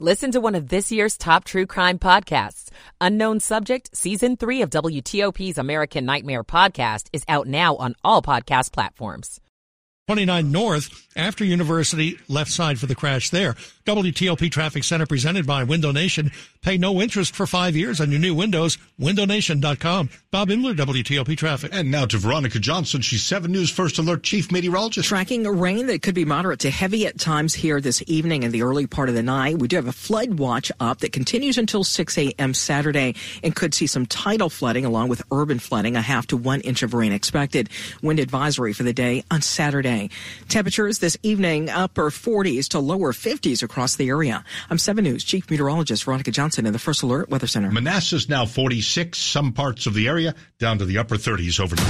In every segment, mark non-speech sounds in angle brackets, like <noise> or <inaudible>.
Listen to one of this year's top true crime podcasts. Unknown Subject, Season 3 of WTOP's American Nightmare podcast is out now on all podcast platforms. 29 North after University left side for the crash there. WTOP Traffic Center presented by Window Nation. Pay no interest for five years on your new windows. WindowNation.com. Bob Imler, WTOP Traffic. And now to Veronica Johnson. She's 7 News First Alert Chief Meteorologist. Tracking rain that could be moderate to heavy at times here this evening and the early part of the night. We do have a flood watch up that continues until 6 a.m. Saturday and could see some tidal flooding along with urban flooding. A half to one inch of rain expected. Wind advisory for the day on Saturday. Temperatures this evening upper 40s to lower 50s across the area. I'm 7 News Chief Meteorologist Veronica Johnson in the First Alert Weather Center. Manassas now 46, some parts of the area down to the upper 30s overnight.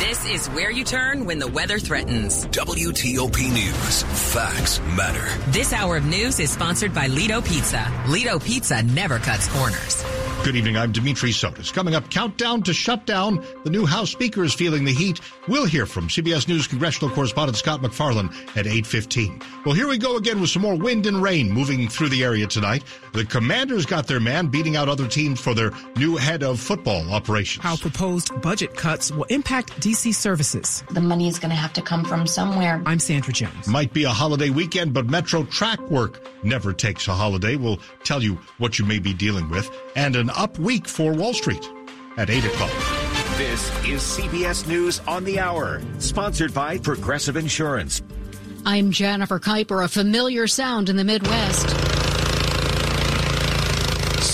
This is where you turn when the weather threatens. WTOP News. Facts matter. This hour of news is sponsored by Ledo Pizza. Ledo Pizza never cuts corners. Good evening. I'm Dimitri Sotis. Coming up, countdown to shutdown. The new House Speaker is feeling the heat. We'll hear from CBS News congressional correspondent Scott MacFarlane at 8:15. Well, here we go again with some more wind and rain moving through the area tonight. The Commanders got their man beating out other teams for their new head of football operations. How proposed budget cuts will impact DC services. The money is going to have to come from somewhere. I'm Sandra Jones. Might be a holiday weekend, but Metro track work never takes a holiday. We'll tell you what you may be dealing with. And an up week for Wall Street at 8 o'clock. This is CBS News on the Hour, sponsored by Progressive Insurance. I'm Jennifer Keiper, a familiar sound in the Midwest.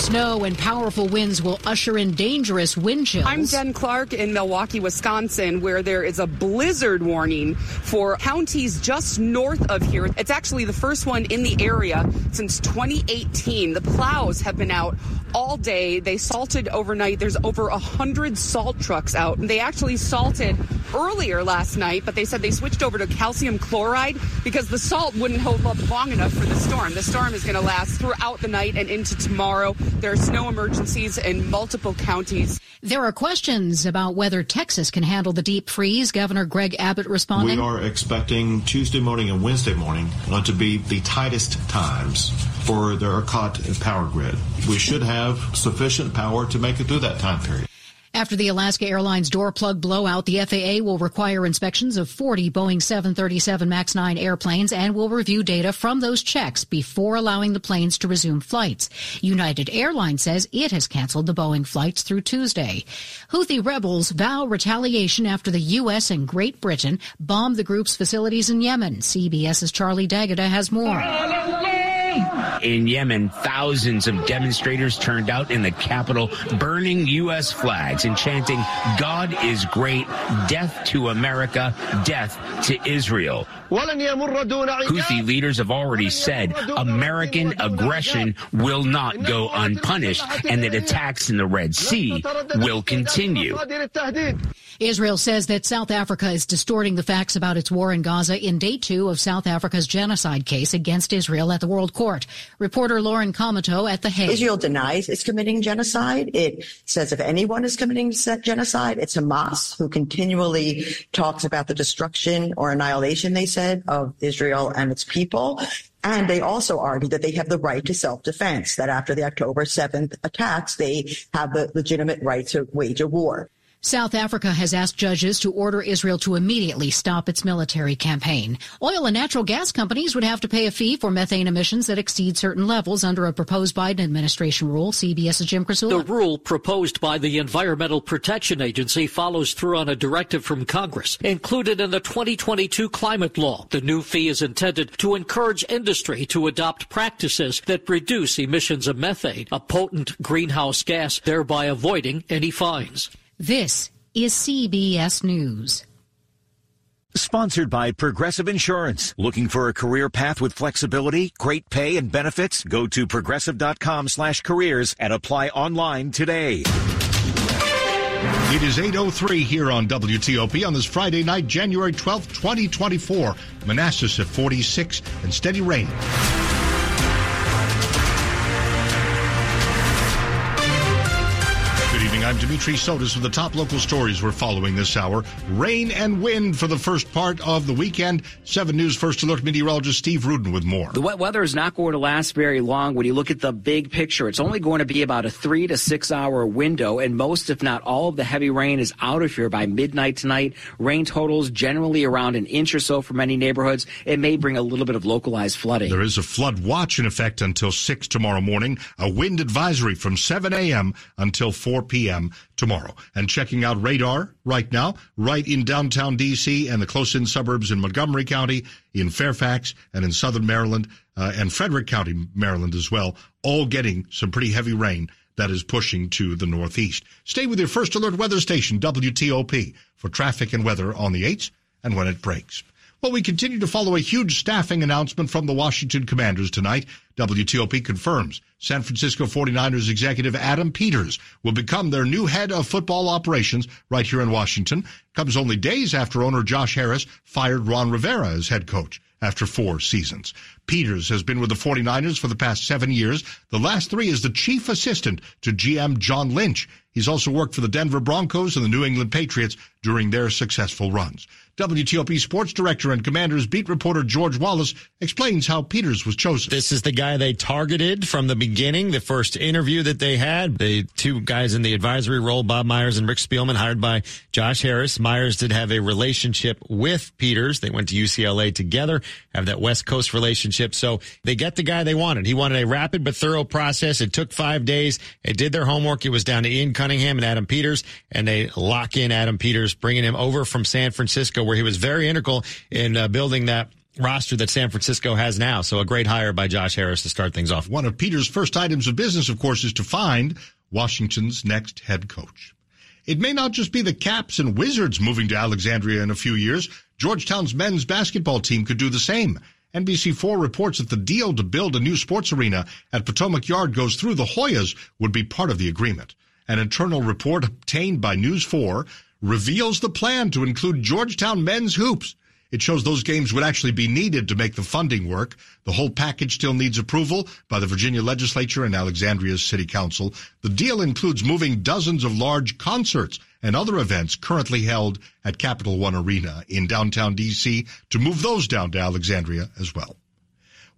Snow and powerful winds will usher in dangerous wind chills. I'm Jen Clark in Milwaukee, Wisconsin, where there is a blizzard warning for counties just north of here. It's actually the first one in the area since 2018. The plows have been out all day. They salted overnight. There's over a hundred salt trucks out. They actually salted earlier last night, but they said they switched over to calcium chloride because the salt wouldn't hold up long enough for the storm. The storm is going to last throughout the night and into tomorrow. There are snow emergencies in multiple counties. There are questions about whether Texas can handle the deep freeze. Governor Greg Abbott responding. We are expecting Tuesday morning and Wednesday morning to be the tightest times for the ERCOT power grid. We should have sufficient power to make it through that time period. After the Alaska Airlines door plug blowout, the FAA will require inspections of 40 Boeing 737 MAX 9 airplanes and will review data from those checks before allowing the planes to resume flights. United Airlines says it has canceled the Boeing flights through Tuesday. Houthi rebels vow retaliation after the U.S. and Great Britain bombed the group's facilities in Yemen. CBS's Charlie D'Agata has more. In Yemen, thousands of demonstrators turned out in the capital, burning U.S. flags and chanting, God is great, death to America, death to Israel. Houthi leaders have already said American aggression will not go unpunished and that attacks in the Red Sea will continue. Israel says that South Africa is distorting the facts about its war in Gaza in day two of South Africa's genocide case against Israel at the World Court. Reporter Lauren Comiteau at The Hague. Israel denies it's committing genocide. It says if anyone is committing genocide, it's Hamas, who continually talks about the destruction or annihilation, they said, of Israel and its people. And they also argue that they have the right to self-defense, that after the October 7th attacks, they have the legitimate right to wage a war. South Africa has asked judges to order Israel to immediately stop its military campaign. Oil and natural gas companies would have to pay a fee for methane emissions that exceed certain levels under a proposed Biden administration rule. CBS's Jim Krasula. The rule proposed by the Environmental Protection Agency follows through on a directive from Congress included in the 2022 climate law. The new fee is intended to encourage industry to adopt practices that reduce emissions of methane, a potent greenhouse gas, thereby avoiding any fines. This is CBS News. Sponsored by Progressive Insurance. Looking for a career path with flexibility, great pay, and benefits? Go to progressive.com slash careers and apply online today. It is 8.03 here on WTOP on this Friday night, January 12th, 2024. Manassas at 46 and steady rain. I'm Dimitri Sotis with the top local stories we're following this hour. Rain and wind for the first part of the weekend. 7 News First Alert meteorologist Steve Rudin with more. The wet weather is not going to last very long when you look at the big picture. It's only going to be about a three to six hour window, and most, if not all, of the heavy rain is out of here by midnight tonight. Rain totals generally around an inch or so for many neighborhoods. It may bring a little bit of localized flooding. There is a flood watch in effect until 6 tomorrow morning, a wind advisory from 7 a.m. until 4 p.m p.m. tomorrow. And checking out radar right now, right in downtown D.C. and the close-in suburbs in Montgomery County, in Fairfax, and in southern Maryland, uh, and Frederick County, Maryland as well, all getting some pretty heavy rain that is pushing to the northeast. Stay with your first alert weather station, WTOP, for traffic and weather on the 8th and when it breaks. Well, we continue to follow a huge staffing announcement from the Washington Commanders tonight. WTOP confirms San Francisco 49ers executive Adam Peters will become their new head of football operations right here in Washington. Comes only days after owner Josh Harris fired Ron Rivera as head coach after four seasons. Peters has been with the 49ers for the past seven years. The last three is the chief assistant to GM John Lynch. He's also worked for the Denver Broncos and the New England Patriots during their successful runs. WTOP sports director and Commanders beat reporter George Wallace explains how Peters was chosen. This is the guy they targeted from the beginning, the first interview that they had. The two guys in the advisory role, Bob Myers and Rick Spielman, hired by Josh Harris. Myers did have a relationship with Peters. They went to UCLA together, have that West Coast relationship. So they get the guy they wanted. He wanted a rapid but thorough process. It took five days. It did their homework. It was down to Ian Cunningham and Adam Peters, and they lock in Adam Peters, bringing him over from San Francisco where he was very integral in uh, building that roster that San Francisco has now. So a great hire by Josh Harris to start things off. One of Peter's first items of business, of course, is to find Washington's next head coach. It may not just be the Caps and Wizards moving to Alexandria in a few years. Georgetown's men's basketball team could do the same. NBC4 reports that the deal to build a new sports arena at Potomac Yard goes through. The Hoyas would be part of the agreement. An internal report obtained by News 4 reveals the plan to include Georgetown men's hoops. It shows those games would actually be needed to make the funding work. The whole package still needs approval by the Virginia legislature and Alexandria's city council. The deal includes moving dozens of large concerts and other events currently held at Capital One Arena in downtown DC to move those down to Alexandria as well.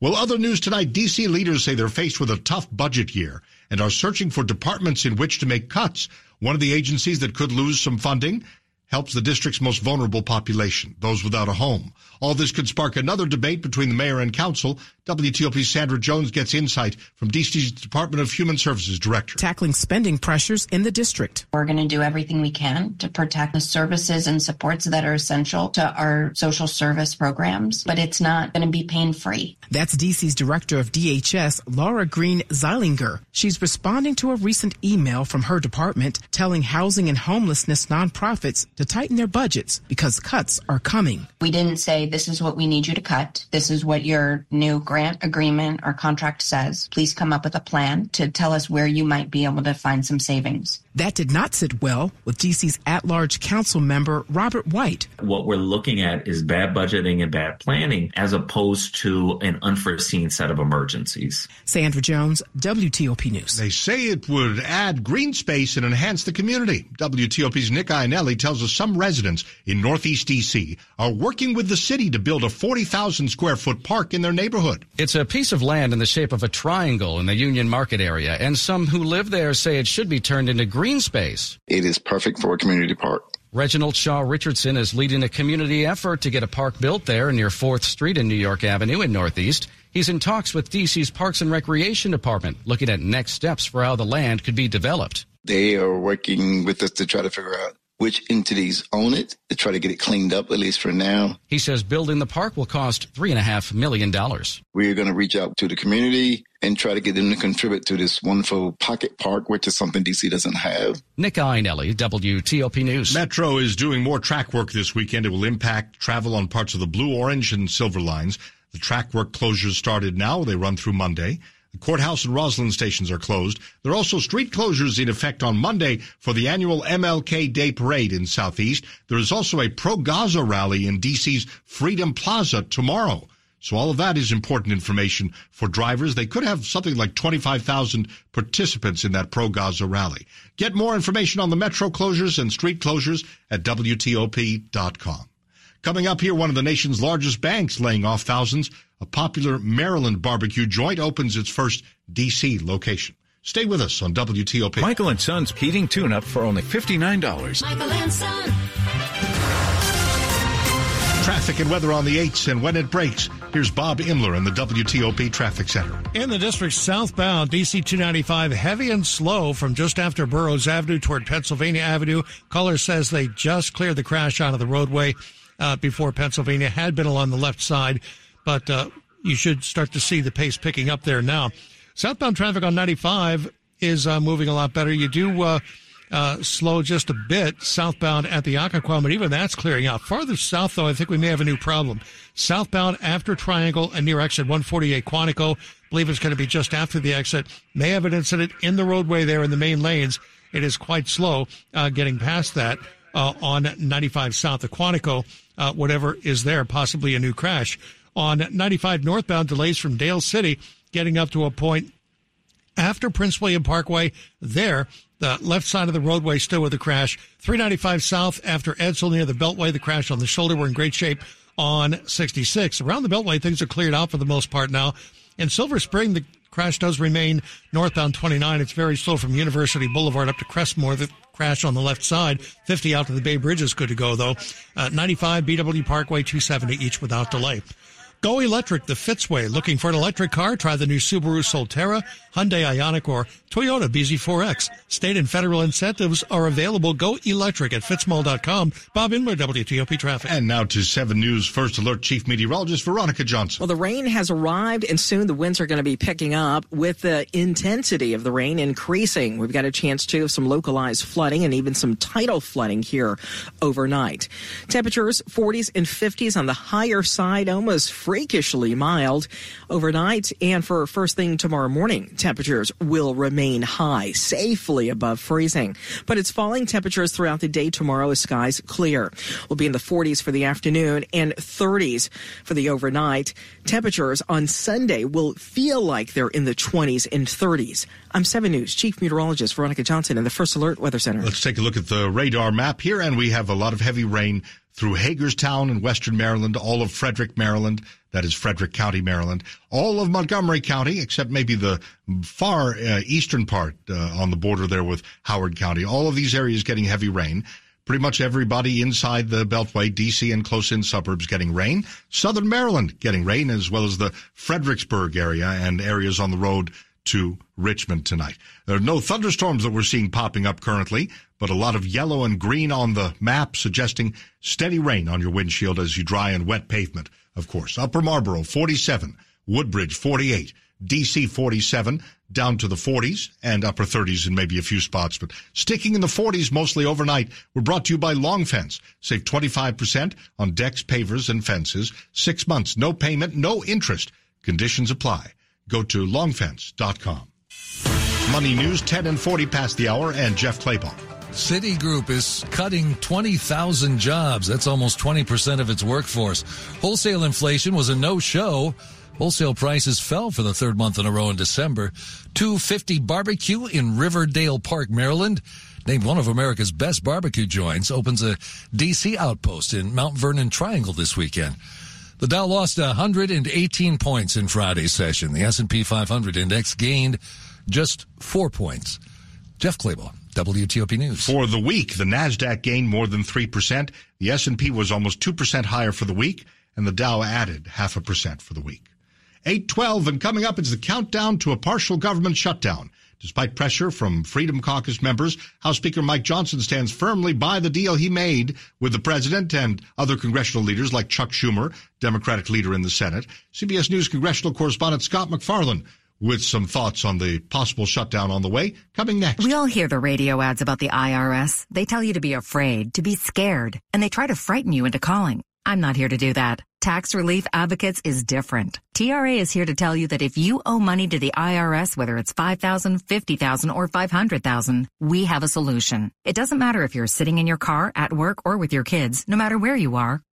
Well, other news tonight, DC leaders say they're faced with a tough budget year and are searching for departments in which to make cuts. One of the agencies that could lose some funding helps the district's most vulnerable population, those without a home. All this could spark another debate between the mayor and council. WTOP's Sandra Jones gets insight from DC's Department of Human Services director. Tackling spending pressures in the district. We're going to do everything we can to protect the services and supports that are essential to our social service programs, but it's not going to be pain free. That's DC's director of DHS, Laura Green Zeilinger. She's responding to a recent email from her department telling housing and homelessness nonprofits to tighten their budgets because cuts are coming. We didn't say this is what we need you to cut. This is what your new grant agreement or contract says. Please come up with a plan to tell us where you might be able to find some savings. That did not sit well with DC's at large council member Robert White. What we're looking at is bad budgeting and bad planning as opposed to an unforeseen set of emergencies. Sandra Jones, WTOP News. They say it would add green space and enhance the community. WTOP's Nick Iannelli tells us some residents in Northeast DC are working with the city to build a 40,000 square foot park in their neighborhood. It's a piece of land in the shape of a triangle in the Union Market area, and some who live there say it should be turned into green space. It is perfect for a community park. Reginald Shaw Richardson is leading a community effort to get a park built there near 4th Street and New York Avenue in Northeast. He's in talks with DC's Parks and Recreation Department, looking at next steps for how the land could be developed. They are working with us to try to figure out which entities own it to try to get it cleaned up, at least for now. He says building the park will cost $3.5 million. We're going to reach out to the community and try to get them to contribute to this wonderful pocket park, which is something DC doesn't have. Nick Iannelli, WTOP News. Metro is doing more track work this weekend. It will impact travel on parts of the blue, orange, and silver lines. The track work closures started now. They run through Monday. The courthouse and Rosslyn stations are closed. There are also street closures in effect on Monday for the annual MLK Day Parade in Southeast. There is also a pro-Gaza rally in DC's Freedom Plaza tomorrow. So all of that is important information for drivers. They could have something like 25,000 participants in that pro-Gaza rally. Get more information on the metro closures and street closures at WTOP.com. Coming up here, one of the nation's largest banks laying off thousands. A popular Maryland barbecue joint opens its first DC location. Stay with us on WTOP. Michael and Son's heating tune-up for only $59. Michael and Son. Traffic and weather on the 8s and when it breaks. Here's Bob Imler in the WTOP Traffic Center. In the district southbound, DC 295, heavy and slow from just after Burroughs Avenue toward Pennsylvania Avenue. Caller says they just cleared the crash out of the roadway uh, before Pennsylvania had been along the left side, but uh, you should start to see the pace picking up there now. Southbound traffic on 95 is uh, moving a lot better. You do uh, uh, slow just a bit southbound at the Occoquan, but even that's clearing out. Farther south, though, I think we may have a new problem. Southbound after Triangle and near exit 148 Quantico, believe it's going to be just after the exit. May have an incident in the roadway there in the main lanes. It is quite slow uh, getting past that uh, on 95 south of Quantico. Uh, whatever is there, possibly a new crash. On 95 northbound, delays from Dale City getting up to a point after Prince William Parkway. There, the left side of the roadway still with a crash. 395 south after Edsall near the Beltway, the crash on the shoulder. We're in great shape on 66. Around the Beltway, things are cleared out for the most part now. In Silver Spring, the crash does remain northbound 29. It's very slow from University Boulevard up to Crestmore. The crash on the left side. 50 out to the Bay Bridge is good to go, though. Uh, 95 BW Parkway, 270 each without delay. Go electric the Fitzway. Looking for an electric car? Try the new Subaru Solterra, Hyundai Ioniq, or Toyota BZ4X. State and federal incentives are available. Go electric at fitzmall.com. Bob Imler, WTOP Traffic. And now to 7 News First Alert Chief Meteorologist Veronica Johnson. Well, the rain has arrived, and soon the winds are going to be picking up with the intensity of the rain increasing. We've got a chance, too, of some localized flooding and even some tidal flooding here overnight. Temperatures 40s and 50s on the higher side, almost freakishly mild overnight. And for first thing tomorrow morning, temperatures will remain high, safely above freezing. But it's falling temperatures throughout the day tomorrow as skies clear. We'll be in the 40s for the afternoon and 30s for the overnight. Temperatures on Sunday will feel like they're in the 20s and 30s. I'm 7 News Chief Meteorologist Veronica Johnson in the First Alert Weather Center. Let's take a look at the radar map here, and we have a lot of heavy rain through Hagerstown in western Maryland, all of Frederick, Maryland, that is Frederick County, Maryland, all of Montgomery County, except maybe the far uh, eastern part uh, on the border there with Howard County. All of these areas getting heavy rain. Pretty much everybody inside the Beltway, DC and close in suburbs getting rain. Southern Maryland getting rain, as well as the Fredericksburg area and areas on the road to Richmond tonight. There are no thunderstorms that we're seeing popping up currently, but a lot of yellow and green on the map suggesting steady rain on your windshield as you dry and wet pavement, of course. Upper Marlboro, 47. Woodbridge, 48. DC 47 down to the 40s and upper 30s in maybe a few spots, but sticking in the 40s mostly overnight. We're brought to you by Long Fence. Save 25% on decks, pavers, and fences. Six months, no payment, no interest. Conditions apply. Go to longfence.com. Money News, 10 and 40 past the hour, and Jeff Clabaugh. Citigroup is cutting 20,000 jobs. That's almost 20% of its workforce. Wholesale inflation was a no-show. Wholesale prices fell for the third month in a row in December. 250 Barbecue in Riverdale Park, Maryland, named one of America's best barbecue joints, opens a DC outpost in Mount Vernon Triangle this weekend. The Dow lost 118 points in Friday's session. The S&P 500 index gained just four points. Jeff Clabaugh, WTOP News. For the week, the Nasdaq gained more than three percent. The S&P was almost two percent higher for the week, and the Dow added half a percent for the week. 812, and coming up is the countdown to a partial government shutdown. Despite pressure from Freedom Caucus members, House Speaker Mike Johnson stands firmly by the deal he made with the president and other congressional leaders like Chuck Schumer, Democratic leader in the Senate. CBS News congressional correspondent Scott MacFarlane with some thoughts on the possible shutdown on the way coming next. We all hear the radio ads about the IRS. They tell you to be afraid, to be scared, and they try to frighten you into calling. I'm not here to do that. Tax Relief Advocates is different. TRA is here to tell you that if you owe money to the IRS, whether it's 5000 50000 or 500000 we have a solution. It doesn't matter if you're sitting in your car, at work, or with your kids, no matter where you are,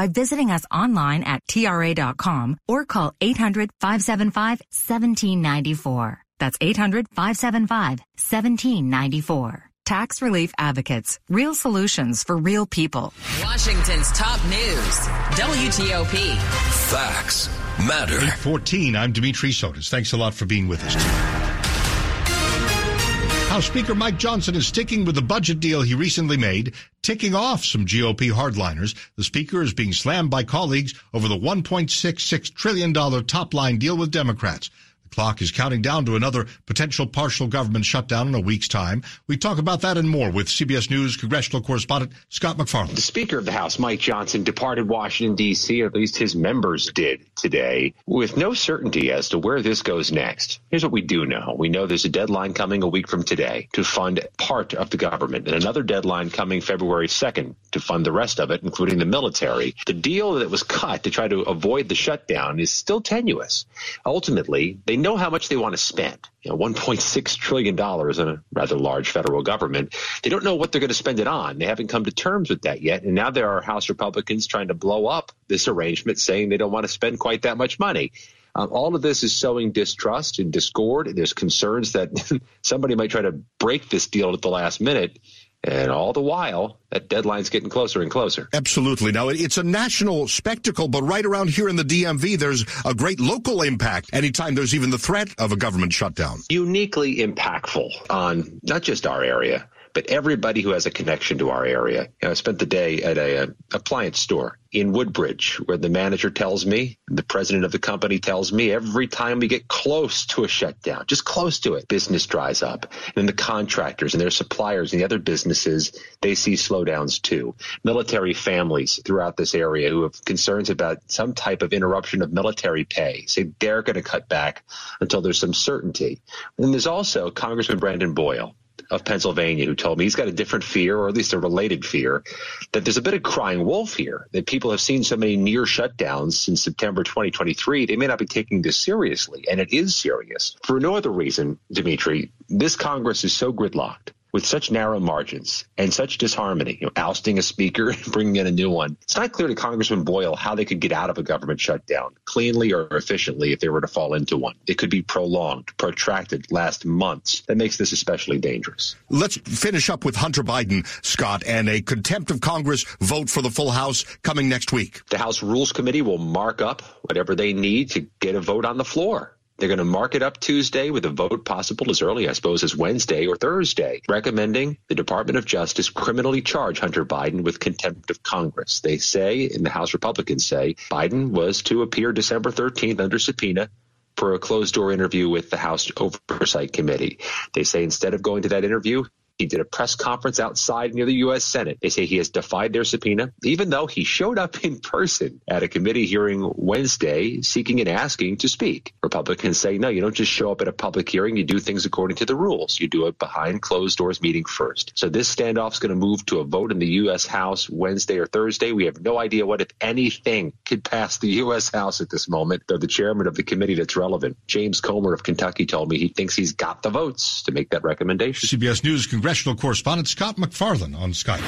by visiting us online at tra.com or call 800-575-1794. That's 800-575-1794. Tax Relief Advocates. Real solutions for real people. Washington's top news. WTOP. Facts matter. 814, I'm Dimitri Sotis. Thanks a lot for being with us House Speaker Mike Johnson is sticking with the budget deal he recently made, ticking off some GOP hardliners. The Speaker is being slammed by colleagues over the $1.66 trillion top line deal with Democrats. Clock is counting down to another potential partial government shutdown in a week's time. We talk about that and more with CBS News congressional correspondent Scott MacFarlane. The Speaker of the House, Mike Johnson, departed Washington, D.C., at least his members did today, with no certainty as to where this goes next. Here's what we do know. We know there's a deadline coming a week from today to fund part of the government, and another deadline coming February 2nd to fund the rest of it, including the military. The deal that was cut to try to avoid the shutdown is still tenuous. Ultimately, they know how much they want to spend. You know, 1.6 trillion dollars in a rather large federal government. They don't know what they're going to spend it on. They haven't come to terms with that yet. And now there are House Republicans trying to blow up this arrangement, saying they don't want to spend quite that much money. Um, all of this is sowing distrust and discord. There's concerns that <laughs> somebody might try to break this deal at the last minute. And all the while, that deadline's getting closer and closer. Absolutely. Now, it's a national spectacle, but right around here in the DMV, there's a great local impact anytime there's even the threat of a government shutdown. Uniquely impactful on not just our area, but everybody who has a connection to our area. You know, I spent the day at a, a, appliance store in Woodbridge where the manager tells me, the president of the company tells me every time we get close to a shutdown, just close to it, business dries up. And then the contractors and their suppliers and the other businesses, they see slowdowns too. Military families throughout this area who have concerns about some type of interruption of military pay say they're going to cut back until there's some certainty. And there's also Congressman Brendan Boyle of Pennsylvania who told me he's got a different fear, or at least a related fear, that there's a bit of crying wolf here, that people have seen so many near shutdowns since September 2023, they may not be taking this seriously. And it is serious. For no other reason, Dimitri, this Congress is so gridlocked with such narrow margins and such disharmony, you know, ousting a speaker <laughs> and bringing in a new one. It's not clear to Congressman Boyle how they could get out of a government shutdown cleanly or efficiently if they were to fall into one. It could be prolonged, protracted, last months. That makes this especially dangerous. Let's finish up with Hunter Biden, Scott, and a contempt of Congress vote for the full House coming next week. The House Rules Committee will mark up whatever they need to get a vote on the floor. They're going to mark it up Tuesday with a vote possible as early, I suppose, as Wednesday or Thursday, recommending the Department of Justice criminally charge Hunter Biden with contempt of Congress. They say, and the House Republicans say, Biden was to appear December 13th under subpoena for a closed door interview with the House Oversight Committee. They say instead of going to that interview, he did a press conference outside near the U.S. Senate. They say he has defied their subpoena, even though he showed up in person at a committee hearing Wednesday seeking and asking to speak. Republicans say, no, you don't just show up at a public hearing. You do things according to the rules. You do it behind closed doors meeting first. So this standoff is going to move to a vote in the U.S. House Wednesday or Thursday. We have no idea what, if anything, could pass the U.S. House at this moment, though the chairman of the committee that's relevant, James Comer of Kentucky, told me he thinks he's got the votes to make that recommendation. CBS News congressional correspondent Scott MacFarlane on Skype.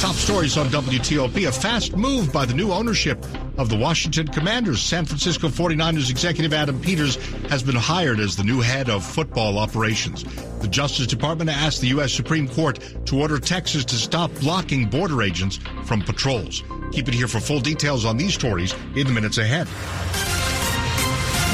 Top stories on WTOP. A fast move by the new ownership of the Washington Commanders. San Francisco 49ers executive Adam Peters has been hired as the new head of football operations. The Justice Department asked the U.S. Supreme Court to order Texas to stop blocking border agents from patrols. Keep it here for full details on these stories in the minutes ahead.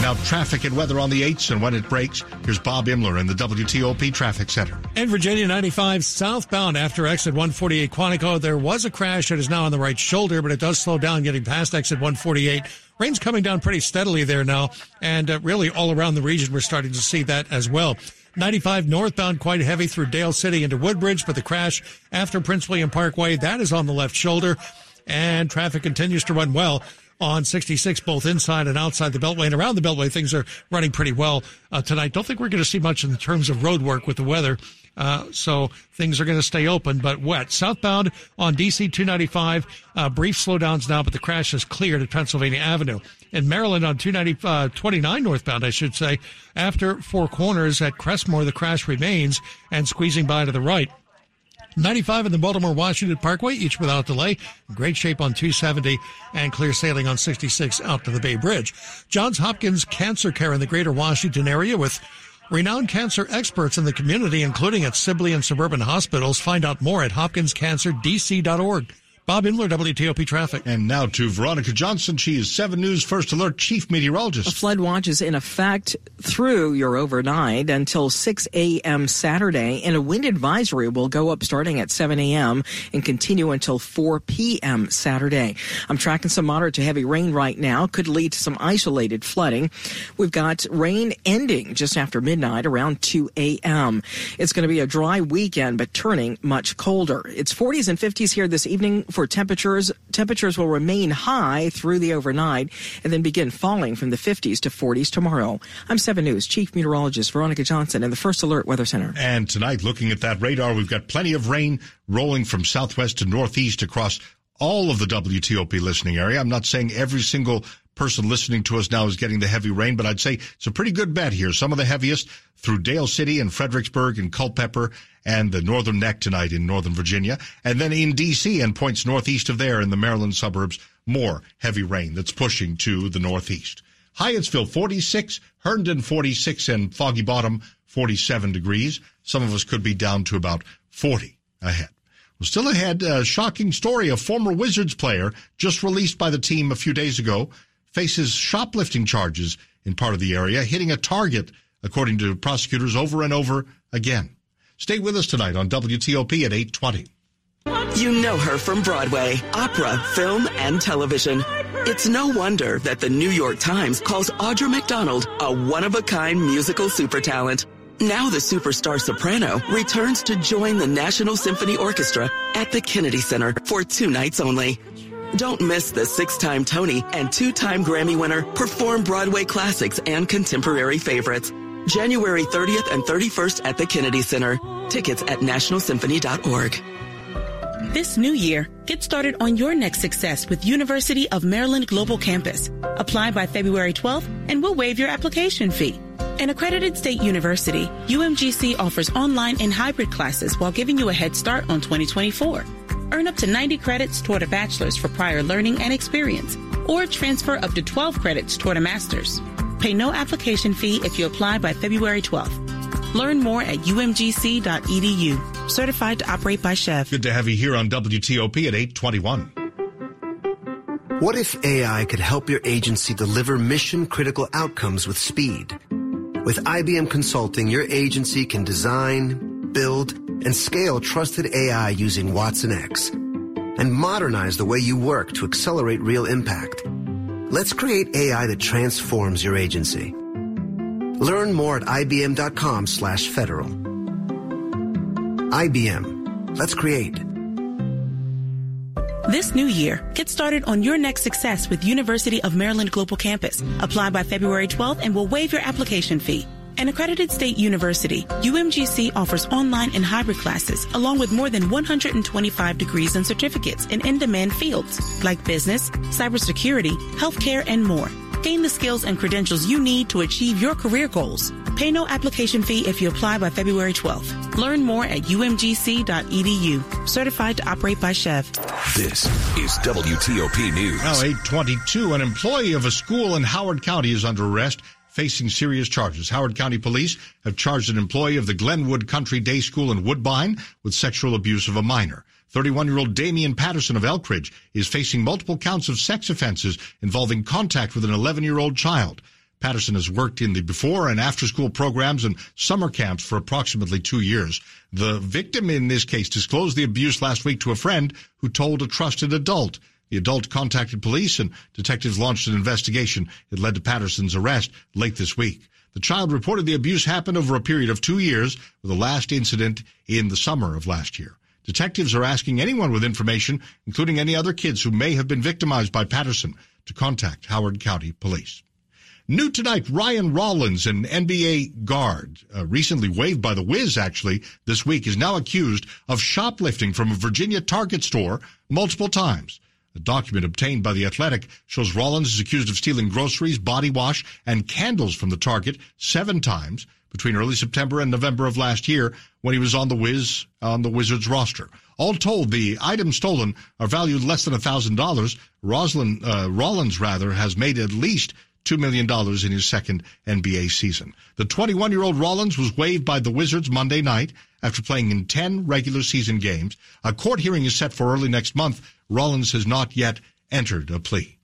Now, traffic and weather on the 8s and when it breaks. Here's Bob Imler in the WTOP Traffic Center. In Virginia 95 southbound after exit 148 Quantico, there was a crash that is now on the right shoulder, but it does slow down getting past exit 148. Rain's coming down pretty steadily there now, and uh, really all around the region we're starting to see that as well. 95 northbound quite heavy through Dale City into Woodbridge, but the crash after Prince William Parkway, that is on the left shoulder, and traffic continues to run well on 66, both inside and outside the Beltway and around the Beltway. Things are running pretty well uh, tonight. Don't think we're going to see much in terms of road work with the weather. Uh, so things are going to stay open, but wet. Southbound on DC 295, uh, brief slowdowns now, but the crash is cleared at Pennsylvania Avenue. In Maryland on 229 uh, northbound, I should say, after four corners at Crestmore, the crash remains and squeezing by to the right. 95 in the Baltimore Washington Parkway, each without delay. Great shape on 270 and clear sailing on 66 out to the Bay Bridge. Johns Hopkins Cancer Care in the greater Washington area with renowned cancer experts in the community, including at Sibley and suburban hospitals. Find out more at hopkinscancerdc.org. Bob Imler, WTOP Traffic. And now to Veronica Johnson. She is 7 News First Alert Chief Meteorologist. A flood watch is in effect through your overnight until 6 a.m. Saturday, and a wind advisory will go up starting at 7 a.m. and continue until 4 p.m. Saturday. I'm tracking some moderate to heavy rain right now. Could lead to some isolated flooding. We've got rain ending just after midnight around 2 a.m. It's going to be a dry weekend, but turning much colder. It's 40s and 50s here this evening for temperatures. Temperatures will remain high through the overnight and then begin falling from the 50s to 40s tomorrow. I'm 7 News Chief Meteorologist Veronica Johnson in the First Alert Weather Center. And tonight, looking at that radar, we've got plenty of rain rolling from southwest to northeast across all of the WTOP listening area. I'm not saying every single person listening to us now is getting the heavy rain, but I'd say it's a pretty good bet here. Some of the heaviest through Dale City and Fredericksburg and Culpeper and the Northern Neck tonight in Northern Virginia. And then in D.C. and points northeast of there in the Maryland suburbs, more heavy rain that's pushing to the northeast. Hyattsville 46, Herndon 46, and Foggy Bottom 47 degrees. Some of us could be down to about 40 ahead. Well, still ahead, a shocking story. A former Wizards player just released by the team a few days ago faces shoplifting charges in part of the area, hitting a target, according to prosecutors, over and over again. Stay with us tonight on WTOP at 820. You know her from Broadway, opera, film, and television. It's no wonder that the New York Times calls Audra McDonald a one-of-a-kind musical super talent. Now the superstar soprano returns to join the National Symphony Orchestra at the Kennedy Center for two nights only. Don't miss the six-time Tony and two-time Grammy winner perform Broadway classics and contemporary favorites. January 30th and 31st at the Kennedy Center. Tickets at nationalsymphony.org. This new year, get started on your next success with University of Maryland Global Campus. Apply by February 12th and we'll waive your application fee. An accredited state university, UMGC offers online and hybrid classes while giving you a head start on 2024. Earn up to 90 credits toward a bachelor's for prior learning and experience, or transfer up to 12 credits toward a master's. Pay no application fee if you apply by February 12th. Learn more at umgc.edu. Certified to operate by SCHEV. Good to have you here on WTOP at 821. What if AI could help your agency deliver mission critical outcomes with speed? With IBM Consulting, your agency can design, build, and scale trusted AI using Watson X and modernize the way you work to accelerate real impact. Let's create AI that transforms your agency. Learn more at ibm.com slash federal. IBM. Let's create. This new year, get started on your next success with University of Maryland Global Campus. Apply by February 12th and we'll waive your application fee. An accredited state university, UMGC offers online and hybrid classes along with more than 125 degrees and certificates in in-demand fields like business, cybersecurity, healthcare, and more. Gain the skills and credentials you need to achieve your career goals. Pay no application fee if you apply by February 12th. Learn more at umgc.edu. Certified to operate by SCHEV. This is WTOP News. Now 822, an employee of a school in Howard County is under arrest facing serious charges. Howard County Police have charged an employee of the Glenwood Country Day School in Woodbine with sexual abuse of a minor. 31-year-old Damian Patterson of Elkridge is facing multiple counts of sex offenses involving contact with an 11-year-old child. Patterson has worked in the before and after school programs and summer camps for approximately two years. The victim in this case disclosed the abuse last week to a friend who told a trusted adult. The adult contacted police and detectives launched an investigation. It led to Patterson's arrest late this week. The child reported the abuse happened over a period of two years, with the last incident in the summer of last year. Detectives are asking anyone with information, including any other kids who may have been victimized by Patterson, to contact Howard County Police. New tonight, Ryan Rollins, an NBA guard, uh, recently waived by the Wiz actually this week, is now accused of shoplifting from a Virginia Target store multiple times. A document obtained by The Athletic shows Rollins is accused of stealing groceries, body wash, and candles from the Target seven times between early September and November of last year when he was on the Wiz on the Wizards roster. All told, the items stolen are valued less than thousand dollars. Roslyn uh, Rollins rather has made at least $2 million in his second NBA season. The 21 year old Rollins was waived by the Wizards Monday night after playing in 10 regular season games. A court hearing is set for early next month. Rollins has not yet entered a plea.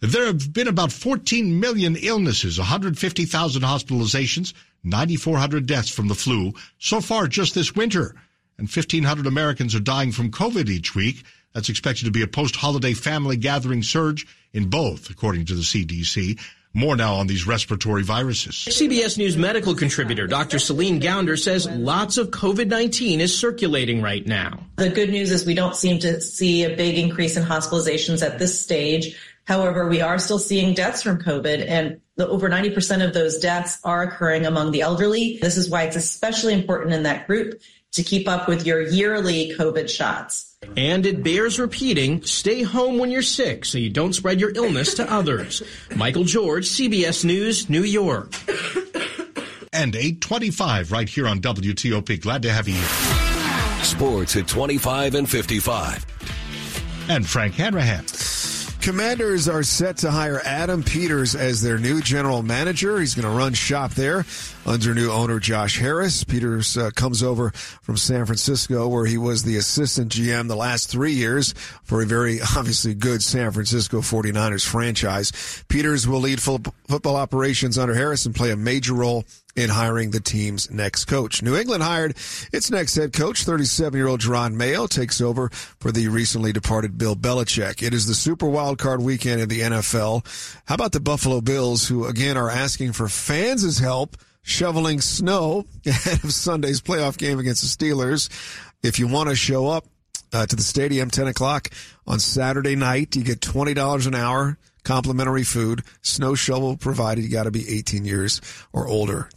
There have been about 14 million illnesses, 150,000 hospitalizations, 9,400 deaths from the flu so far just this winter. And 1,500 Americans are dying from COVID each week. That's expected to be a post-holiday family gathering surge in both, according to the CDC. More now on these respiratory viruses. CBS News medical contributor Dr. Celine Gounder says lots of COVID 19 is circulating right now. The good news is we don't seem to see a big increase in hospitalizations at this stage. However, we are still seeing deaths from COVID, and the, over 90% of those deaths are occurring among the elderly. This is why it's especially important in that group to keep up with your yearly COVID shots. And it bears repeating stay home when you're sick so you don't spread your illness to others. <laughs> Michael George, CBS News, New York. And 825 right here on WTOP. Glad to have you here. Sports at 25 and 55. And Frank Hanrahan. Commanders are set to hire Adam Peters as their new general manager. He's going to run shop there under new owner Josh Harris. Peters uh, comes over from San Francisco where he was the assistant GM the last three years for a very <laughs> obviously good San Francisco 49ers franchise. Peters will lead football operations under Harris and play a major role in hiring the team's next coach. New England hired its next head coach, 37-year-old Jerod Mayo, takes over for the recently departed Bill Belichick. It is the Super Wild Card weekend in the NFL. How about the Buffalo Bills, who again are asking for fans' help shoveling snow <laughs> ahead of Sunday's playoff game against the Steelers? If you want to show up uh, to the stadium 10 o'clock on Saturday night, you get $20 an hour complimentary food, snow shovel provided. You got to be 18 years or older.